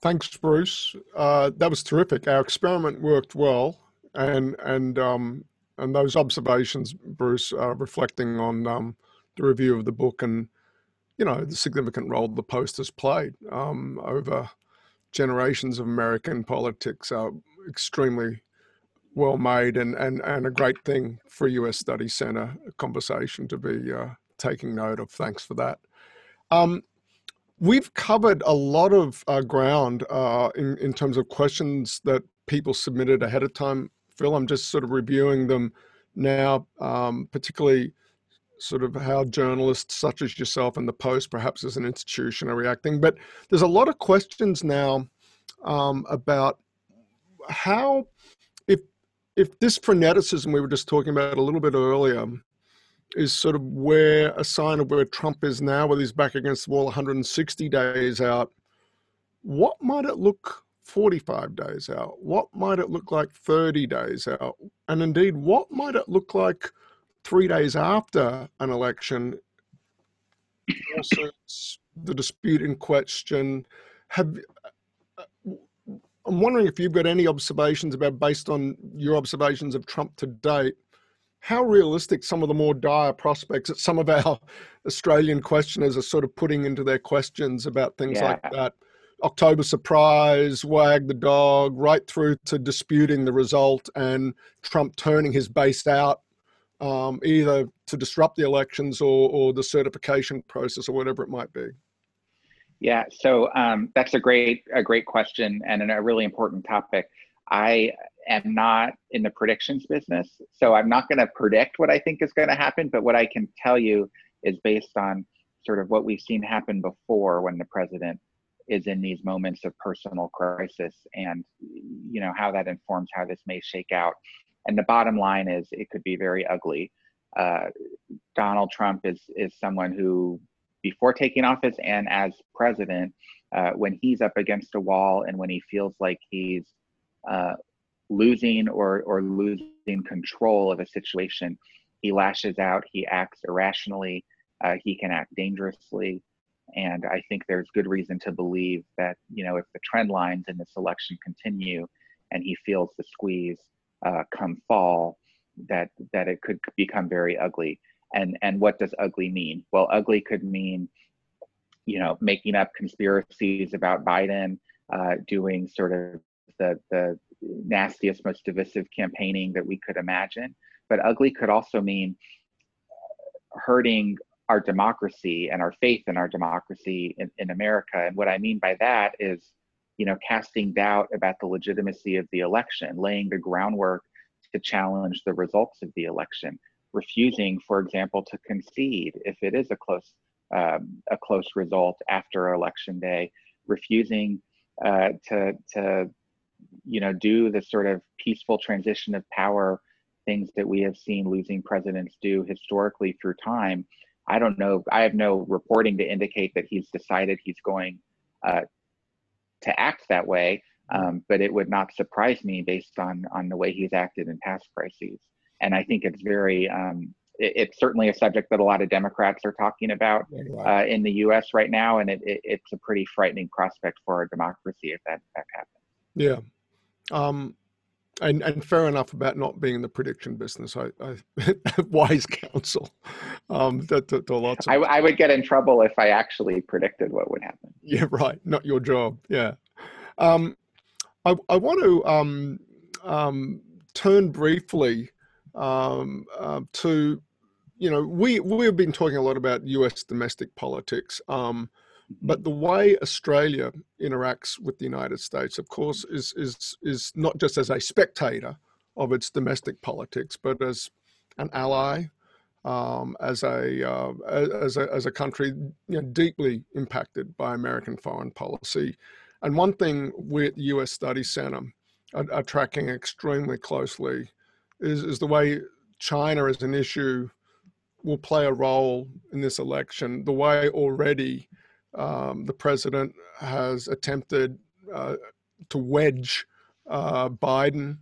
Thanks, Bruce. Uh, that was terrific. Our experiment worked well, and and um, and those observations, Bruce, are reflecting on um, the review of the book and you know the significant role the Post has played um, over generations of American politics are extremely well made and, and, and a great thing for US Study Center conversation to be uh, taking note of. Thanks for that. Um, we've covered a lot of uh, ground uh, in, in terms of questions that people submitted ahead of time. Phil, I'm just sort of reviewing them now, um, particularly sort of how journalists such as yourself and the Post, perhaps as an institution, are reacting. But there's a lot of questions now um, about how, if this freneticism we were just talking about a little bit earlier is sort of where a sign of where Trump is now, where he's back against the wall 160 days out, what might it look 45 days out? What might it look like 30 days out? And indeed, what might it look like three days after an election? Also, the dispute in question. Have I'm wondering if you've got any observations about, based on your observations of Trump to date, how realistic some of the more dire prospects that some of our Australian questioners are sort of putting into their questions about things yeah. like that. October surprise, wag the dog, right through to disputing the result and Trump turning his base out um, either to disrupt the elections or, or the certification process or whatever it might be. Yeah, so um, that's a great a great question and a really important topic. I am not in the predictions business, so I'm not going to predict what I think is going to happen. But what I can tell you is based on sort of what we've seen happen before when the president is in these moments of personal crisis, and you know how that informs how this may shake out. And the bottom line is, it could be very ugly. Uh, Donald Trump is is someone who, before taking office and as president, uh, when he's up against a wall and when he feels like he's uh, losing or, or losing control of a situation, he lashes out, he acts irrationally, uh, he can act dangerously. And I think there's good reason to believe that, you know, if the trend lines in this election continue and he feels the squeeze uh, come fall, that that it could become very ugly. And and what does ugly mean? Well, ugly could mean, you know, making up conspiracies about Biden, uh, doing sort of the the nastiest, most divisive campaigning that we could imagine. But ugly could also mean hurting our democracy and our faith in our democracy in, in America. And what I mean by that is, you know, casting doubt about the legitimacy of the election, laying the groundwork to challenge the results of the election, refusing, for example, to concede if it is a close um, a close result after election day, refusing uh, to to you know, do the sort of peaceful transition of power things that we have seen losing presidents do historically through time. I don't know. I have no reporting to indicate that he's decided he's going uh, to act that way. Um, but it would not surprise me based on on the way he's acted in past crises. And I think it's very um, it, it's certainly a subject that a lot of Democrats are talking about uh, in the U.S. right now, and it, it, it's a pretty frightening prospect for our democracy if that, that happens. Yeah, um, and, and fair enough about not being in the prediction business. I, I wise counsel. Um, to, to, to lots. Of, I, I would get in trouble if I actually predicted what would happen. Yeah, right. Not your job. Yeah. Um, I, I want to um, um, turn briefly um, uh, to, you know, we we've been talking a lot about U.S. domestic politics. Um, but the way Australia interacts with the United States, of course, is is is not just as a spectator of its domestic politics, but as an ally, um, as a uh, as a as a country you know, deeply impacted by American foreign policy. And one thing we at the U.S. Study Center are, are tracking extremely closely is is the way China as an issue will play a role in this election. The way already um, the president has attempted uh, to wedge uh, Biden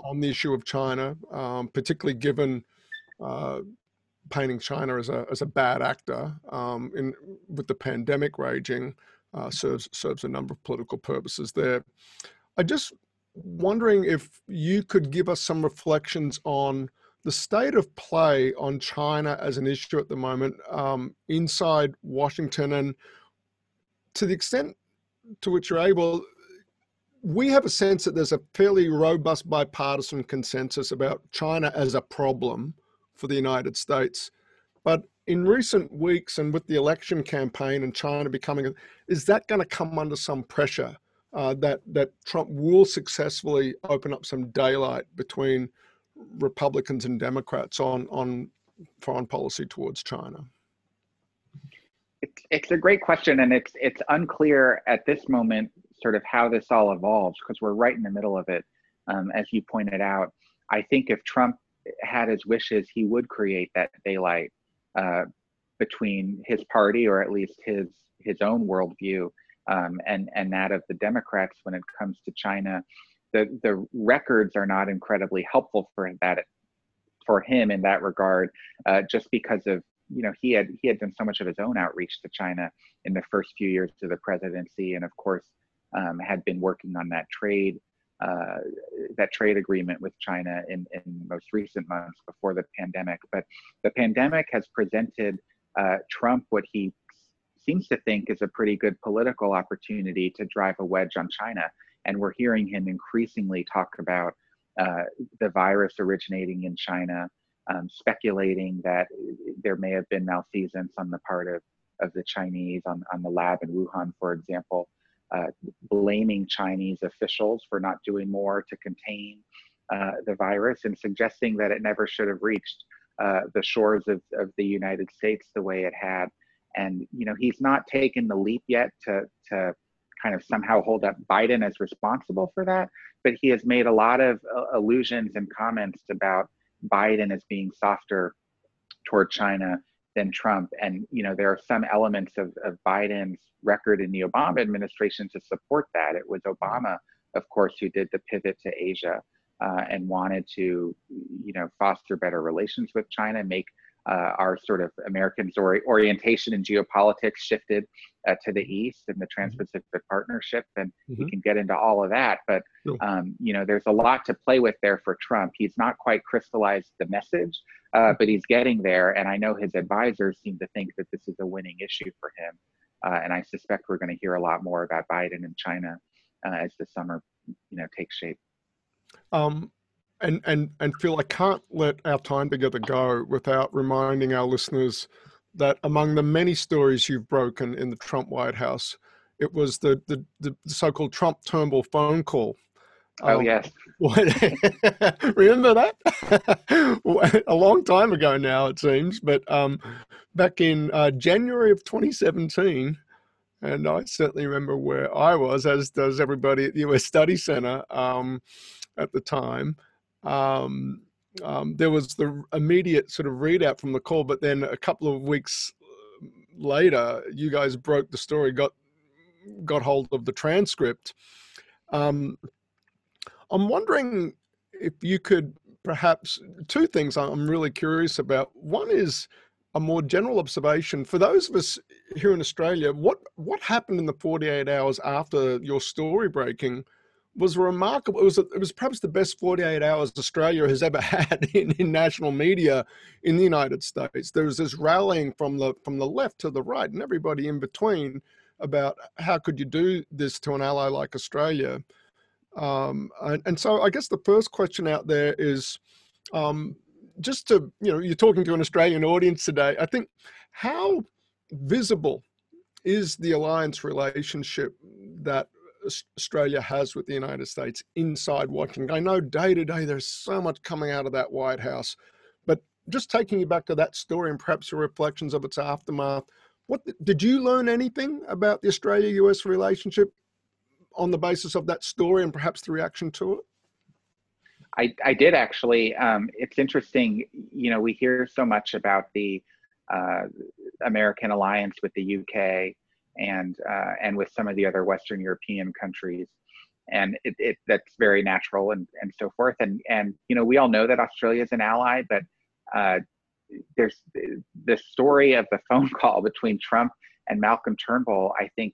on the issue of China, um, particularly given uh, painting China as a as a bad actor um, in with the pandemic raging uh, serves serves a number of political purposes there. I just wondering if you could give us some reflections on the state of play on China as an issue at the moment um, inside Washington, and to the extent to which you're able, we have a sense that there's a fairly robust bipartisan consensus about China as a problem for the United States. But in recent weeks and with the election campaign and China becoming, is that going to come under some pressure uh, that that Trump will successfully open up some daylight between Republicans and Democrats on on foreign policy towards China? It's, it's a great question, and it's it's unclear at this moment sort of how this all evolves because we're right in the middle of it. Um, as you pointed out, I think if Trump had his wishes, he would create that daylight uh, between his party, or at least his his own worldview, um, and and that of the Democrats when it comes to China. The the records are not incredibly helpful for that for him in that regard, uh, just because of you know he had he had done so much of his own outreach to China in the first few years of the presidency, and of course um, had been working on that trade uh, that trade agreement with China in, in most recent months before the pandemic. But the pandemic has presented uh, Trump what he seems to think is a pretty good political opportunity to drive a wedge on China. And we're hearing him increasingly talk about uh, the virus originating in China, um, speculating that there may have been malfeasance on the part of, of the Chinese on, on the lab in Wuhan, for example uh, blaming Chinese officials for not doing more to contain uh, the virus and suggesting that it never should have reached uh, the shores of, of the United States the way it had. And you know he's not taken the leap yet to to kind of somehow hold up Biden as responsible for that, but he has made a lot of uh, allusions and comments about Biden as being softer toward China than Trump. And you know, there are some elements of, of Biden's record in the Obama administration to support that. It was Obama, of course, who did the pivot to Asia uh, and wanted to, you know, foster better relations with China, make uh, our sort of Americans' or- orientation in geopolitics shifted uh, to the east and the mm-hmm. Trans-Pacific Partnership, and mm-hmm. we can get into all of that. But um, you know, there's a lot to play with there for Trump. He's not quite crystallized the message, uh, mm-hmm. but he's getting there. And I know his advisors seem to think that this is a winning issue for him. Uh, and I suspect we're going to hear a lot more about Biden and China uh, as the summer, you know, takes shape. Um, and and and Phil, I can't let our time together go without reminding our listeners that among the many stories you've broken in the Trump White House, it was the the, the so-called Trump Turnbull phone call. Oh um, yes. remember that? a long time ago now, it seems, but um, back in uh, January of 2017, and I certainly remember where I was, as does everybody at the US Study Center um, at the time um, um, there was the immediate sort of readout from the call, but then a couple of weeks uh, later, you guys broke the story, got got hold of the transcript. Um, I'm wondering if you could perhaps two things I'm really curious about. One is a more general observation for those of us here in Australia. What what happened in the 48 hours after your story breaking? Was remarkable. It was it was perhaps the best 48 hours Australia has ever had in, in national media in the United States. There was this rallying from the from the left to the right and everybody in between about how could you do this to an ally like Australia. Um, and, and, so I guess the first question out there is um, just to you know you're talking to an Australian audience today. I think how visible is the alliance relationship that Australia has with the United States inside Washington. I know day to day there's so much coming out of that White House, but just taking you back to that story and perhaps your reflections of its aftermath. What did you learn anything about the Australia-US relationship on the basis of that story and perhaps the reaction to it? I, I did actually. Um, it's interesting. You know, we hear so much about the uh, American alliance with the UK and uh, and with some of the other Western European countries, and it, it, that's very natural and and so forth. And and you know we all know that Australia is an ally, but uh, there's the story of the phone call between Trump and Malcolm Turnbull. I think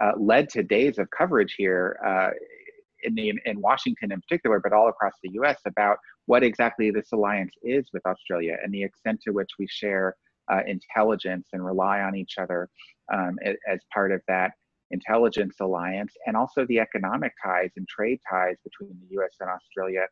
uh, led to days of coverage here. Uh, in, the, in Washington in particular, but all across the US, about what exactly this alliance is with Australia and the extent to which we share uh, intelligence and rely on each other um, as part of that. intelligence alliance, and also the economic ties and trade ties between the U.S. and Australia.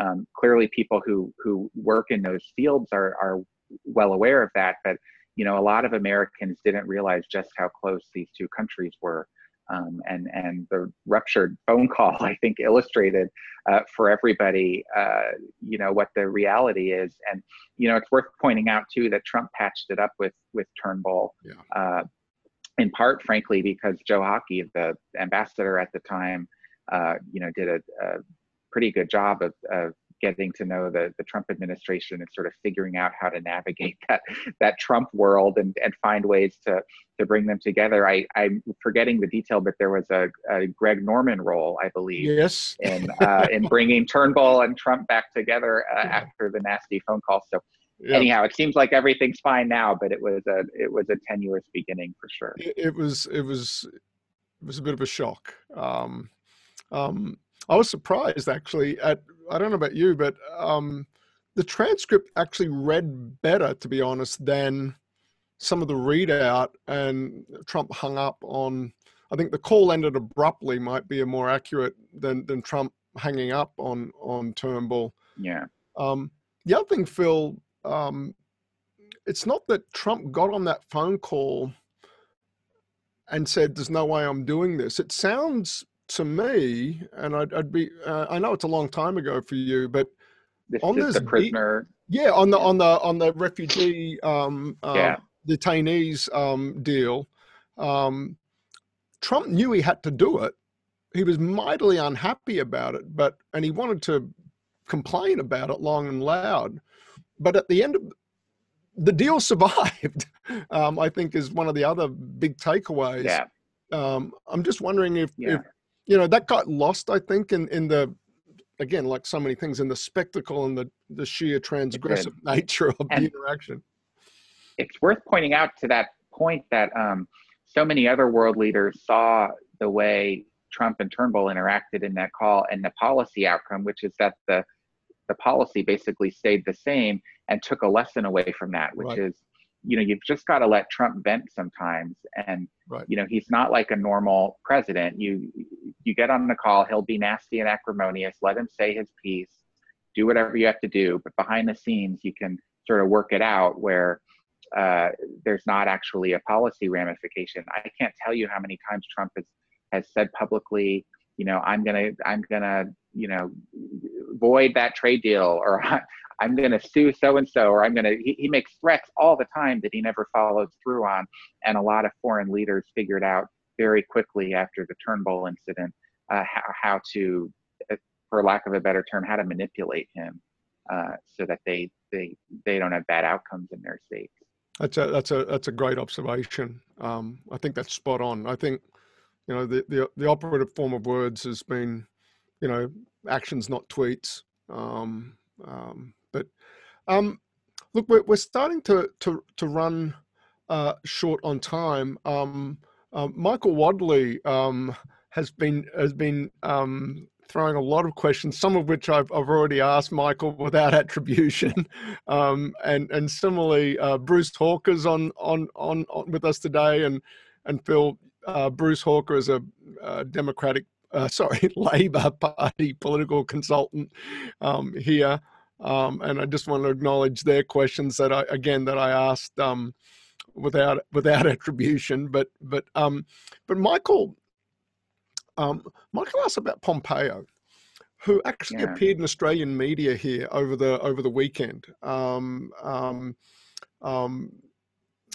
Um, clearly, people who who work in those fields are are well aware of that, but you know, a lot of Americans didn't realize just how close these two countries were. Um, and and the ruptured phone call I think illustrated uh, for everybody uh, you know what the reality is and you know it's worth pointing out too that Trump patched it up with with Turnbull yeah. uh, in part frankly because Joe Hockey the ambassador at the time uh, you know did a, a, pretty good job of, of getting to know the, the Trump administration and sort of figuring out how to navigate that that Trump world and, and find ways to to bring them together. I, I'm forgetting the detail, but there was a, a Greg Norman role, I believe, yes, in uh, in bringing Turnbull and Trump back together uh, after the nasty phone call. So. Anyhow, it seems like everything's fine now, but it was a it was a tenuous beginning for sure. It, it was it was it was a bit of a shock. Um, um, I was surprised actually at I don't know about you, but um, the transcript actually read better, to be honest, than some of the readout. And Trump hung up on. I think the call ended abruptly might be a more accurate than than Trump hanging up on on Turnbull. Yeah. Um, the other thing, Phil, um, it's not that Trump got on that phone call and said, "There's no way I'm doing this." It sounds to me, and I'd, I'd be, uh, I know it's a long time ago for you, but this on this, the prisoner, yeah, on the on the on the refugee um, uh, yeah. detainees um, deal, um, Trump knew he had to do it. He was mightily unhappy about it, but and he wanted to complain about it long and loud. But at the end of the deal survived. Um, I think is one of the other big takeaways. Yeah. Um, I'm just wondering if, yeah. if you know that got lost i think in in the again like so many things in the spectacle and the the sheer transgressive nature of and the interaction it's worth pointing out to that point that um, so many other world leaders saw the way trump and turnbull interacted in that call and the policy outcome which is that the the policy basically stayed the same and took a lesson away from that which right. is you know you've just got to let trump vent sometimes and right. you know he's not like a normal president you you get on the call, he'll be nasty and acrimonious. Let him say his piece, do whatever you have to do. But behind the scenes, you can sort of work it out where uh, there's not actually a policy ramification. I can't tell you how many times Trump has has said publicly, you know, I'm gonna I'm gonna you know void that trade deal or I'm to sue so and so, or I'm to. He, he, makes threats all the time that he never follows through on. And a lot of foreign leaders figured out very quickly after the Turnbull incident uh, how, how, to, uh, for lack of a better term, how to manipulate him uh, so that they they they don't have bad outcomes in their states. That's a that's a that's a great observation. Um, I think that's spot on. I think you know the, the the operative form of words has been you know actions, not tweets. Um, um, but um, look, we're, we're starting to to to run uh, short on time. Um, um, Michael Wadley um, has been has been um, throwing a lot of questions, some of which I've, I've already asked Michael without attribution, and and similarly uh, Bruce Hawker's on, on on on with us today, and and Phil uh, Bruce Hawker is a, a Democratic uh, sorry Labor Party political consultant um, here. Um, and I just want to acknowledge their questions that I again that I asked um, without without attribution. But but um, but Michael um, Michael asked about Pompeo, who actually yeah. appeared in Australian media here over the over the weekend. Um, um, um,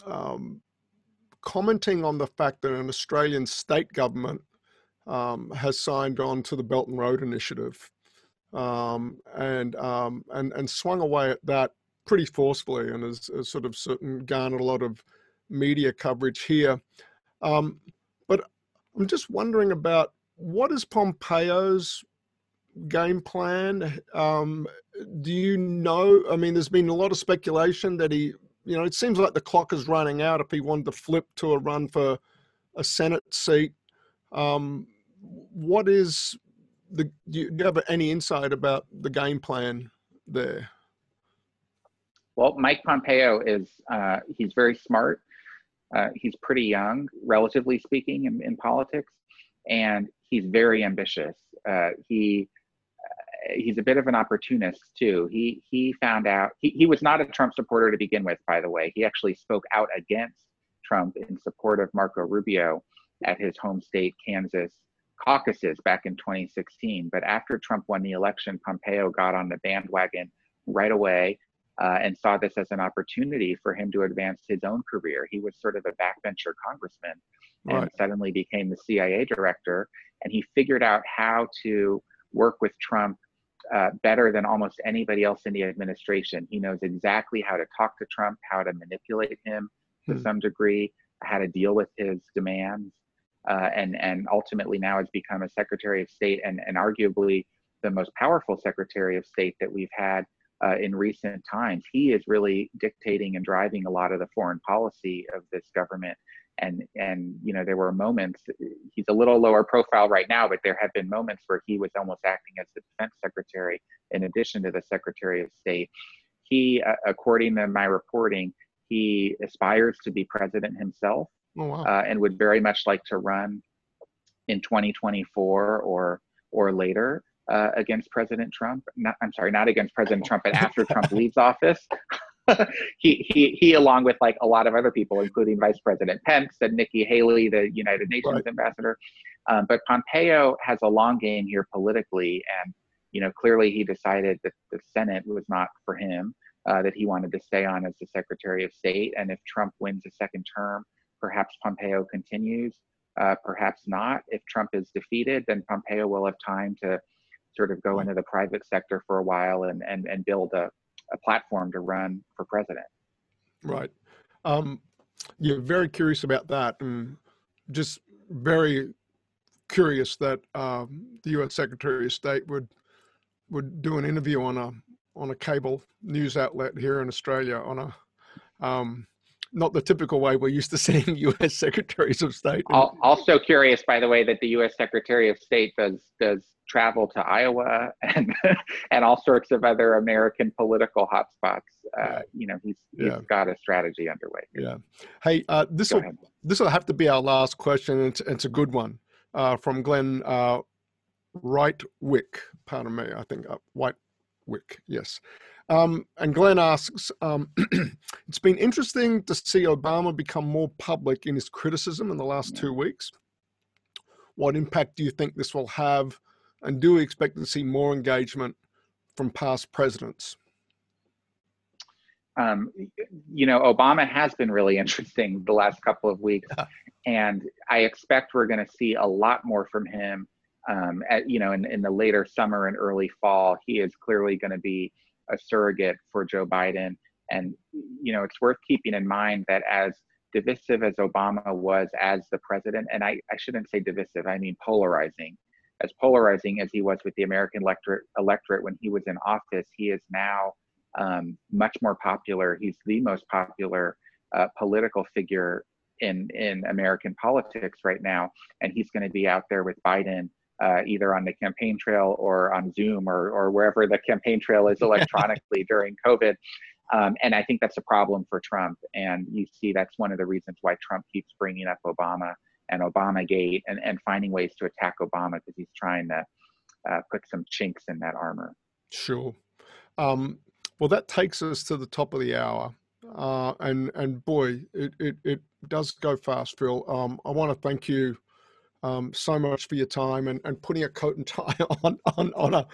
um commenting on the fact that an Australian state government um, has signed on to the Belt and Road Initiative, um, and um, and and swung away at that pretty forcefully and has, has sort of certain garnered a lot of media coverage here. Um, but I'm just wondering about what is Pompeo's game plan? Um, do you know? I mean, there's been a lot of speculation that he, you know, it seems like the clock is running out if he wanted to flip to a run for a Senate seat. Um, what is the, do you have any insight about the game plan there? Well, Mike Pompeo is, uh, he's very smart. Uh, he's pretty young, relatively speaking, in, in politics, and he's very ambitious. Uh, he he's a bit of an opportunist too. He he found out he, he was not a Trump supporter to begin with, by the way. He actually spoke out against Trump in support of Marco Rubio at his home state, Kansas caucuses back in 2016. But after Trump won the election, Pompeo got on the bandwagon right away uh, and saw this as an opportunity for him to advance his own career. He was sort of a backbencher congressman and right. suddenly became the CIA director. And he figured out how to work with Trump uh, better than almost anybody else in the administration. He knows exactly how to talk to Trump, how to manipulate him to hmm. some degree, how to deal with his demands. Uh, and and ultimately now has become a Secretary of State and, and arguably the most powerful Secretary of State that we've had uh, in recent times. He is really dictating and driving a lot of the foreign policy of this government. And and you know there were moments. He's a little lower profile right now, but there have been moments where he was almost acting as the defense secretary in addition to the Secretary of State. He, uh, according to my reporting, he aspires to be president himself, oh, wow. uh, and would very much like to run in 2024 or or later uh, against President Trump. Not, I'm sorry, not against President Trump, but after Trump leaves office. he, he, he, along with like a lot of other people, including Vice President Pence and Nikki Haley, the United Nations right. ambassador. Um, but Pompeo has a long game here politically, and you know clearly he decided that the Senate was not for him. Uh, that he wanted to stay on as the Secretary of State, and if Trump wins a second term, perhaps Pompeo continues. Uh, perhaps not. If Trump is defeated, then Pompeo will have time to sort of go into the private sector for a while and and, and build a, a platform to run for president. Right. Um, you're very curious about that, and just very curious that um, the U.S. Secretary of State would would do an interview on a on a cable news outlet here in Australia on a um, not the typical way we're used to seeing U.S. secretaries of state. Also curious, by the way, that the U.S. Secretary of State does does travel to Iowa and and all sorts of other American political hotspots. Uh, you know, he's he's yeah. got a strategy underway. Yeah. Hey, uh, this will this will have to be our last question. It's it's a good one uh, from Glenn uh, Wick. Pardon me. I think uh, White Wick. Yes. Um, and Glenn asks, um, it's been interesting to see Obama become more public in his criticism in the last two weeks. What impact do you think this will have? And do we expect to see more engagement from past presidents? Um, you know, Obama has been really interesting the last couple of weeks, and I expect we're going to see a lot more from him. Um, at, you know, in, in the later summer and early fall, he is clearly going to be a surrogate for Joe Biden. And, you know, it's worth keeping in mind that as divisive as Obama was as the president, and I, I shouldn't say divisive, I mean polarizing, as polarizing as he was with the American electorate, electorate when he was in office, he is now um, much more popular. He's the most popular uh, political figure in, in American politics right now. And he's going to be out there with Biden uh, either on the campaign trail or on Zoom or, or wherever the campaign trail is electronically during COVID. Um, and I think that's a problem for Trump. And you see, that's one of the reasons why Trump keeps bringing up Obama and Obama Gate and, and finding ways to attack Obama because he's trying to uh, put some chinks in that armor. Sure. Um, well, that takes us to the top of the hour. Uh, and and boy, it, it, it does go fast, Phil. Um, I want to thank you um, so much for your time and, and putting a coat and tie on, on, on a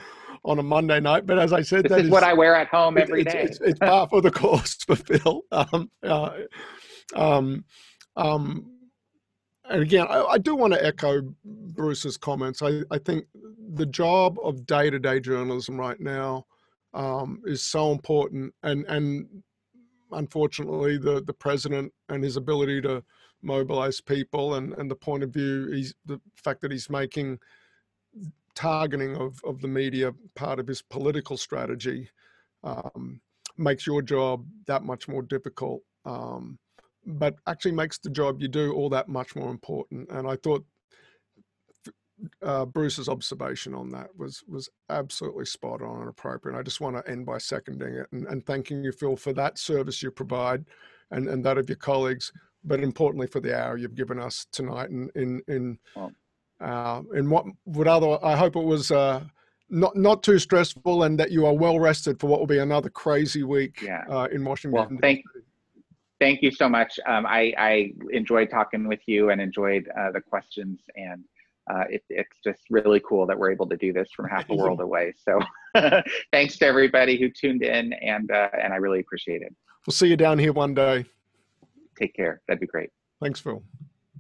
on a Monday night. But as I said, this that is, is what I wear at home every it's, day. It's, it's, par for the course for Phil. Um, uh, um, um, and again, I, I, do want to echo Bruce's comments. I, I think the job of day to day journalism right now um, is so important, and and unfortunately, the the president and his ability to mobilize people and, and the point of view he's the fact that he's making targeting of, of the media part of his political strategy um, makes your job that much more difficult um, but actually makes the job you do all that much more important and i thought uh, Bruce's observation on that was was absolutely spot on and appropriate. And I just want to end by seconding it and, and thanking you, Phil, for that service you provide and, and that of your colleagues but importantly for the hour you've given us tonight in in in Well. uh, in what would other I hope it was uh, not not too stressful and that you are well rested for what will be another crazy week Yeah. uh, in Washington. Well, thank thank you so much. Um, I, I enjoyed talking with you and enjoyed uh, the questions, and uh, it, it's just really cool that we're able to do this from half the world away. So, thanks to everybody who tuned in, and uh, and I really appreciate it. We'll see you down here one day. Take care. That'd be great. Thanks, Phil.